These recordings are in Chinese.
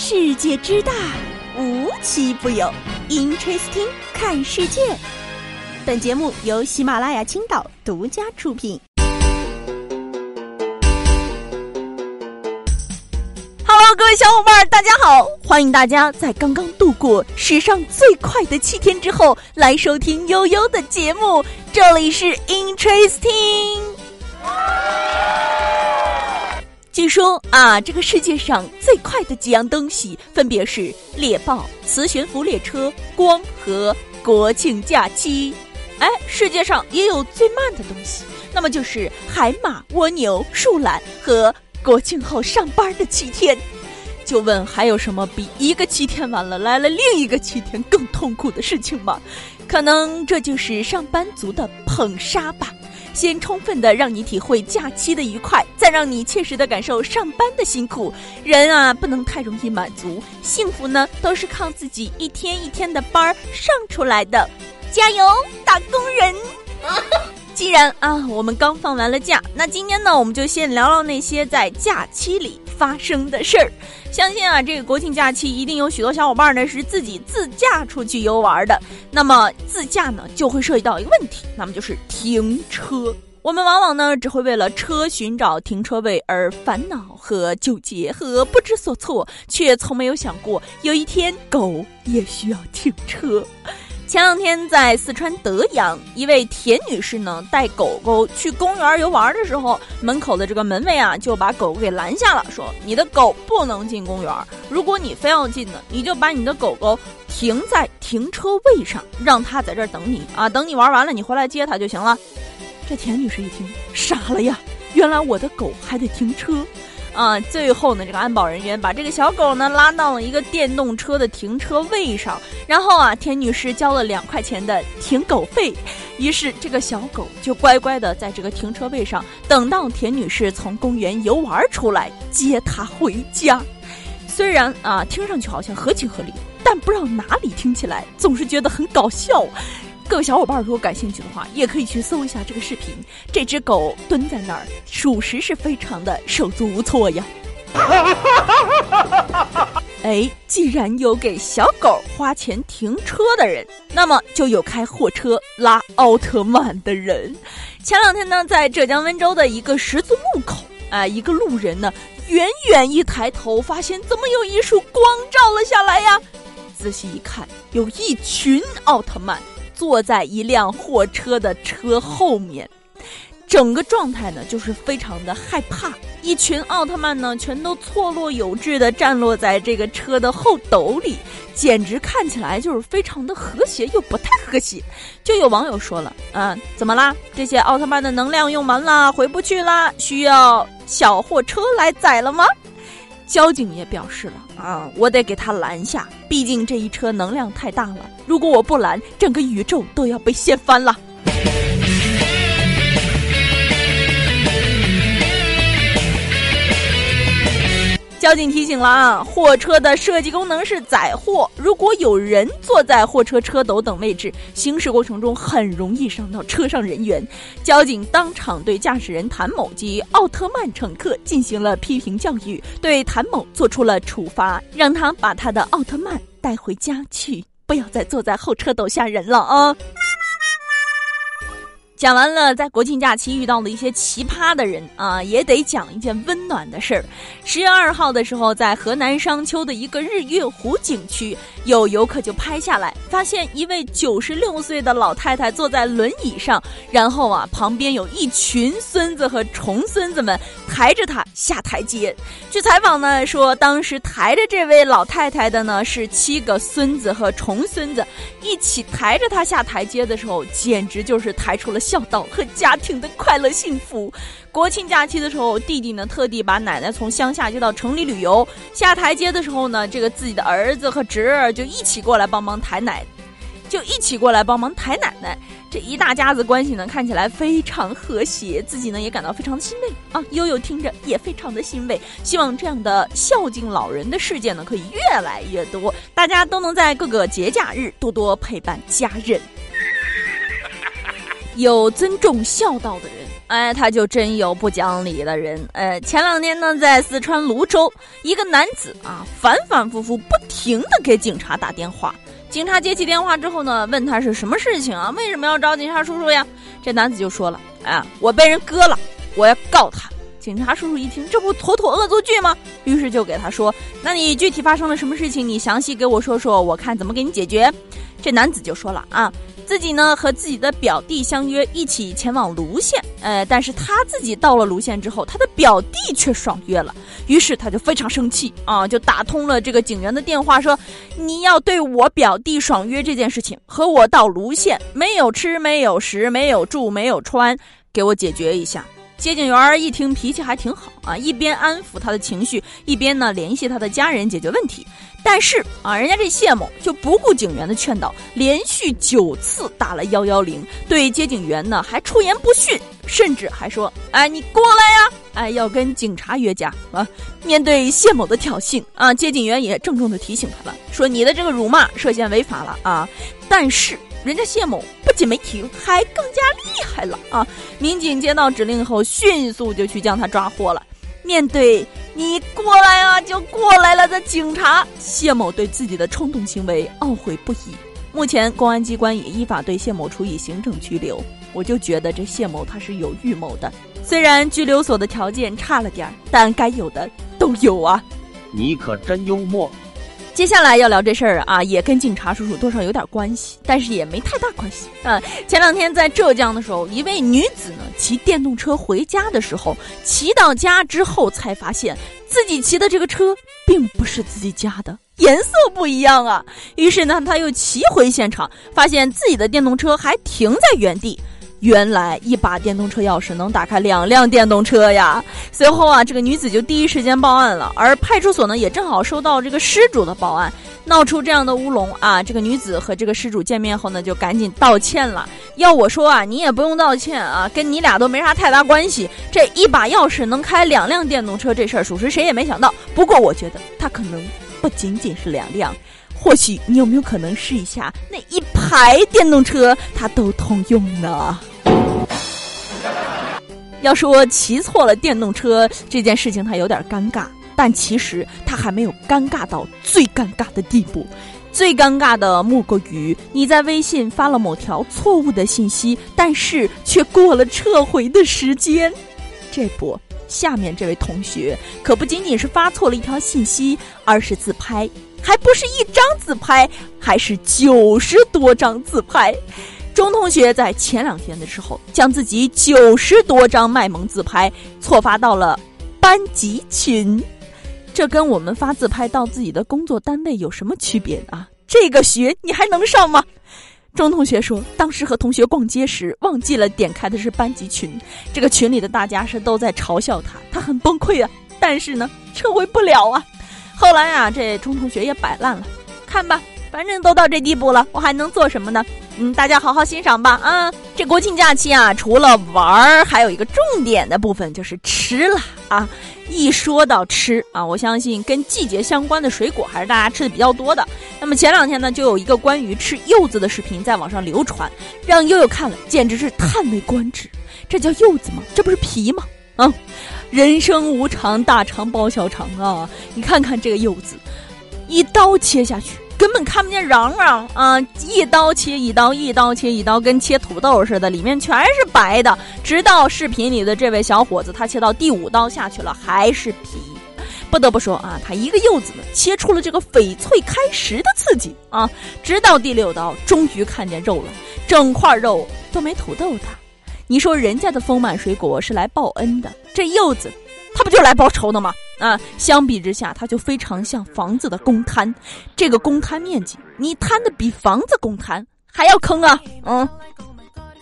世界之大，无奇不有。Interesting，看世界。本节目由喜马拉雅青岛独家出品。Hello，各位小伙伴，大家好！欢迎大家在刚刚度过史上最快的七天之后，来收听悠悠的节目。这里是 Interesting。据说啊，这个世界上最快的几样东西分别是猎豹、磁悬浮列车、光和国庆假期。哎，世界上也有最慢的东西，那么就是海马、蜗牛、树懒和国庆后上班的七天。就问还有什么比一个七天晚了来了另一个七天更痛苦的事情吗？可能这就是上班族的捧杀吧。先充分的让你体会假期的愉快，再让你切实的感受上班的辛苦。人啊，不能太容易满足，幸福呢都是靠自己一天一天的班儿上出来的。加油，打工人！既然啊，我们刚放完了假，那今天呢，我们就先聊聊那些在假期里发生的事儿。相信啊，这个国庆假期一定有许多小伙伴呢是自己自驾出去游玩的。那么自驾呢，就会涉及到一个问题，那么就是停车。我们往往呢只会为了车寻找停车位而烦恼和纠结和不知所措，却从没有想过有一天狗也需要停车。前两天在四川德阳，一位田女士呢带狗狗去公园游玩的时候，门口的这个门卫啊就把狗狗给拦下了，说：“你的狗不能进公园，如果你非要进呢，你就把你的狗狗停在停车位上，让它在这儿等你啊，等你玩完了你回来接它就行了。”这田女士一听傻了呀，原来我的狗还得停车。啊，最后呢，这个安保人员把这个小狗呢拉到了一个电动车的停车位上，然后啊，田女士交了两块钱的停狗费，于是这个小狗就乖乖的在这个停车位上等到田女士从公园游玩出来接它回家。虽然啊，听上去好像合情合理，但不知道哪里听起来总是觉得很搞笑。各位小伙伴，如果感兴趣的话，也可以去搜一下这个视频。这只狗蹲在那儿，属实是非常的手足无措呀。哎，既然有给小狗花钱停车的人，那么就有开货车拉奥特曼的人。前两天呢，在浙江温州的一个十字路口，啊，一个路人呢，远远一抬头，发现怎么有一束光照了下来呀？仔细一看，有一群奥特曼。坐在一辆货车的车后面，整个状态呢就是非常的害怕。一群奥特曼呢全都错落有致的站落在这个车的后斗里，简直看起来就是非常的和谐又不太和谐。就有网友说了：“啊，怎么啦？这些奥特曼的能量用完了，回不去啦？需要小货车来载了吗？”交警也表示了啊，我得给他拦下，毕竟这一车能量太大了，如果我不拦，整个宇宙都要被掀翻了。交警提醒了啊，货车的设计功能是载货，如果有人坐在货车车斗等位置，行驶过程中很容易伤到车上人员。交警当场对驾驶人谭某及奥特曼乘客进行了批评教育，对谭某做出了处罚，让他把他的奥特曼带回家去，不要再坐在后车斗吓人了啊。讲完了在国庆假期遇到的一些奇葩的人啊，也得讲一件温暖的事儿。十月二号的时候，在河南商丘的一个日月湖景区，有游客就拍下来，发现一位九十六岁的老太太坐在轮椅上，然后啊，旁边有一群孙子和重孙子们抬着她下台阶。据采访呢，说当时抬着这位老太太的呢是七个孙子和重孙子，一起抬着她下台阶的时候，简直就是抬出了。孝道和家庭的快乐幸福。国庆假期的时候，弟弟呢特地把奶奶从乡下接到城里旅游。下台阶的时候呢，这个自己的儿子和侄儿就一起过来帮忙抬奶，就一起过来帮忙抬奶奶。这一大家子关系呢，看起来非常和谐，自己呢也感到非常的欣慰啊。悠悠听着也非常的欣慰，希望这样的孝敬老人的事件呢可以越来越多，大家都能在各个节假日多多陪伴家人。有尊重孝道的人，哎，他就真有不讲理的人。哎，前两天呢，在四川泸州，一个男子啊，反反复复不停的给警察打电话。警察接起电话之后呢，问他是什么事情啊？为什么要找警察叔叔呀？这男子就说了：“啊，我被人割了，我要告他。”警察叔叔一听，这不妥妥恶作剧吗？于是就给他说：“那你具体发生了什么事情？你详细给我说说，我看怎么给你解决。”这男子就说了：“啊，自己呢和自己的表弟相约一起前往泸县，呃，但是他自己到了泸县之后，他的表弟却爽约了，于是他就非常生气啊，就打通了这个警员的电话，说你要对我表弟爽约这件事情和我到泸县没有吃没有食没有住没有穿，给我解决一下。”接警员一听，脾气还挺好啊，一边安抚他的情绪，一边呢联系他的家人解决问题。但是啊，人家这谢某就不顾警员的劝导，连续九次打了幺幺零，对接警员呢还出言不逊，甚至还说：“哎，你过来呀！哎，要跟警察约架啊！”面对谢某的挑衅啊，接警员也郑重的提醒他了，说：“你的这个辱骂涉嫌违法了啊！”但是。人家谢某不仅没停，还更加厉害了啊！民警接到指令后，迅速就去将他抓获了。面对你过来啊，就过来了的警察，谢某对自己的冲动行为懊悔不已。目前，公安机关也依法对谢某处以行政拘留。我就觉得这谢某他是有预谋的，虽然拘留所的条件差了点儿，但该有的都有啊！你可真幽默。接下来要聊这事儿啊，也跟警察叔叔多少有点关系，但是也没太大关系啊。前两天在浙江的时候，一位女子呢骑电动车回家的时候，骑到家之后才发现自己骑的这个车并不是自己家的，颜色不一样啊。于是呢，她又骑回现场，发现自己的电动车还停在原地。原来一把电动车钥匙能打开两辆电动车呀！随后啊，这个女子就第一时间报案了，而派出所呢也正好收到这个失主的报案，闹出这样的乌龙啊！这个女子和这个失主见面后呢，就赶紧道歉了。要我说啊，你也不用道歉啊，跟你俩都没啥太大关系。这一把钥匙能开两辆电动车这事儿，属实谁也没想到。不过我觉得他可能不仅仅是两辆。或许你有没有可能试一下那一排电动车，它都通用呢？要说骑错了电动车这件事情，它有点尴尬，但其实它还没有尴尬到最尴尬的地步。最尴尬的莫过于你在微信发了某条错误的信息，但是却过了撤回的时间。这不，下面这位同学可不仅仅是发错了一条信息，而是自拍。还不是一张自拍，还是九十多张自拍。钟同学在前两天的时候，将自己九十多张卖萌自拍错发到了班级群。这跟我们发自拍到自己的工作单位有什么区别啊？这个学你还能上吗？钟同学说，当时和同学逛街时忘记了点开的是班级群，这个群里的大家是都在嘲笑他，他很崩溃啊。但是呢，撤回不了啊。后来啊，这钟同学也摆烂了，看吧，反正都到这地步了，我还能做什么呢？嗯，大家好好欣赏吧。啊，这国庆假期啊，除了玩儿，还有一个重点的部分就是吃了啊。一说到吃啊，我相信跟季节相关的水果还是大家吃的比较多的。那么前两天呢，就有一个关于吃柚子的视频在网上流传，让悠悠看了简直是叹为观止。这叫柚子吗？这不是皮吗？啊，人生无常，大肠包小肠啊！你看看这个柚子，一刀切下去，根本看不见瓤瓤啊！一刀切一刀，一刀切一刀，跟切土豆似的，里面全是白的。直到视频里的这位小伙子，他切到第五刀下去了，还是皮。不得不说啊，他一个柚子，切出了这个翡翠开石的刺激啊！直到第六刀，终于看见肉了，整块肉都没土豆大。你说人家的丰满水果是来报恩的，这柚子，它不就来报仇的吗？啊，相比之下，它就非常像房子的公摊，这个公摊面积，你摊的比房子公摊还要坑啊！嗯。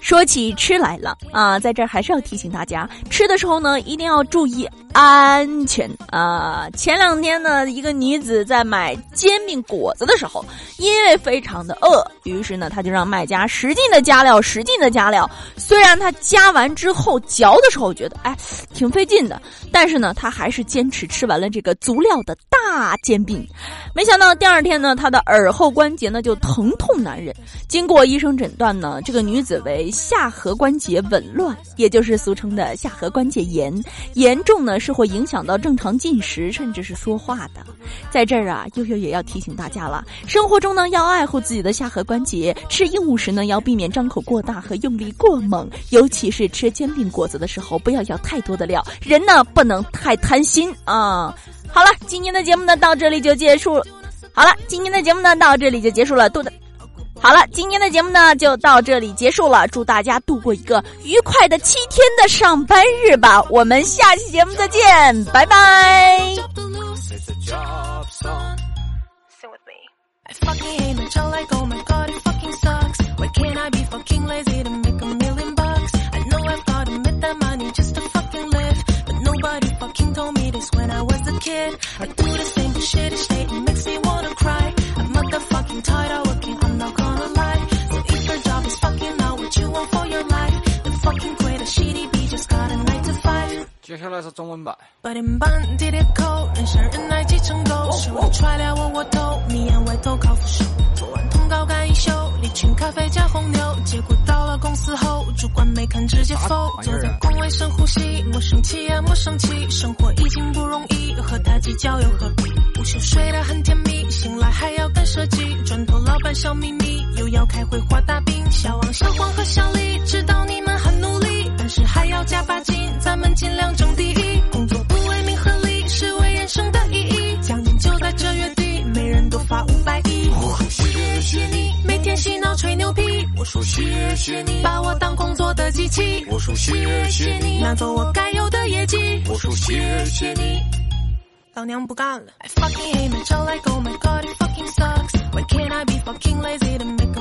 说起吃来了啊，在这儿还是要提醒大家，吃的时候呢一定要注意安全啊。前两天呢，一个女子在买煎饼果子的时候，因为非常的饿，于是呢，她就让卖家使劲的加料，使劲的加料。虽然她加完之后嚼的时候觉得哎挺费劲的，但是呢，她还是坚持吃完了这个足料的大煎饼。没想到第二天呢，她的耳后关节呢就疼痛难忍。经过医生诊断呢，这个女子为下颌关节紊乱，也就是俗称的下颌关节炎，严重呢是会影响到正常进食，甚至是说话的。在这儿啊，悠悠也要提醒大家了，生活中呢要爱护自己的下颌关节，吃硬物时呢要避免张口过大和用力过猛，尤其是吃煎饼果子的时候，不要舀太多的料。人呢不能太贪心啊。好了，今天的节目呢到这里就结束。好了，今天的节目呢到这里就结束了。多的。好了，今天的节目呢就到这里结束了。祝大家度过一个愉快的七天的上班日吧！我们下期节目再见，拜拜。接下来是中文版。八点半地铁口，人山人海挤成狗，手里揣了窝窝头，迷眼外头靠扶手。做完通告干一宿，离群咖啡加没看直接否。坐在工位深呼吸，莫生气啊莫生气，生活已经不容易，和他计较又何必？午休睡得很甜蜜，醒来还要干设计，转头老板笑眯眯，又要开会画大饼。小王小黄和小李知道你们很努力，但是还要加把劲，咱们尽量争第一。说谢谢你，把我当工作的机器。我说谢谢你，拿走我该有的业绩。我说谢谢你。老娘不干了！I fucking hate my job like oh my god it fucking sucks. Why can't I be fucking lazy to make a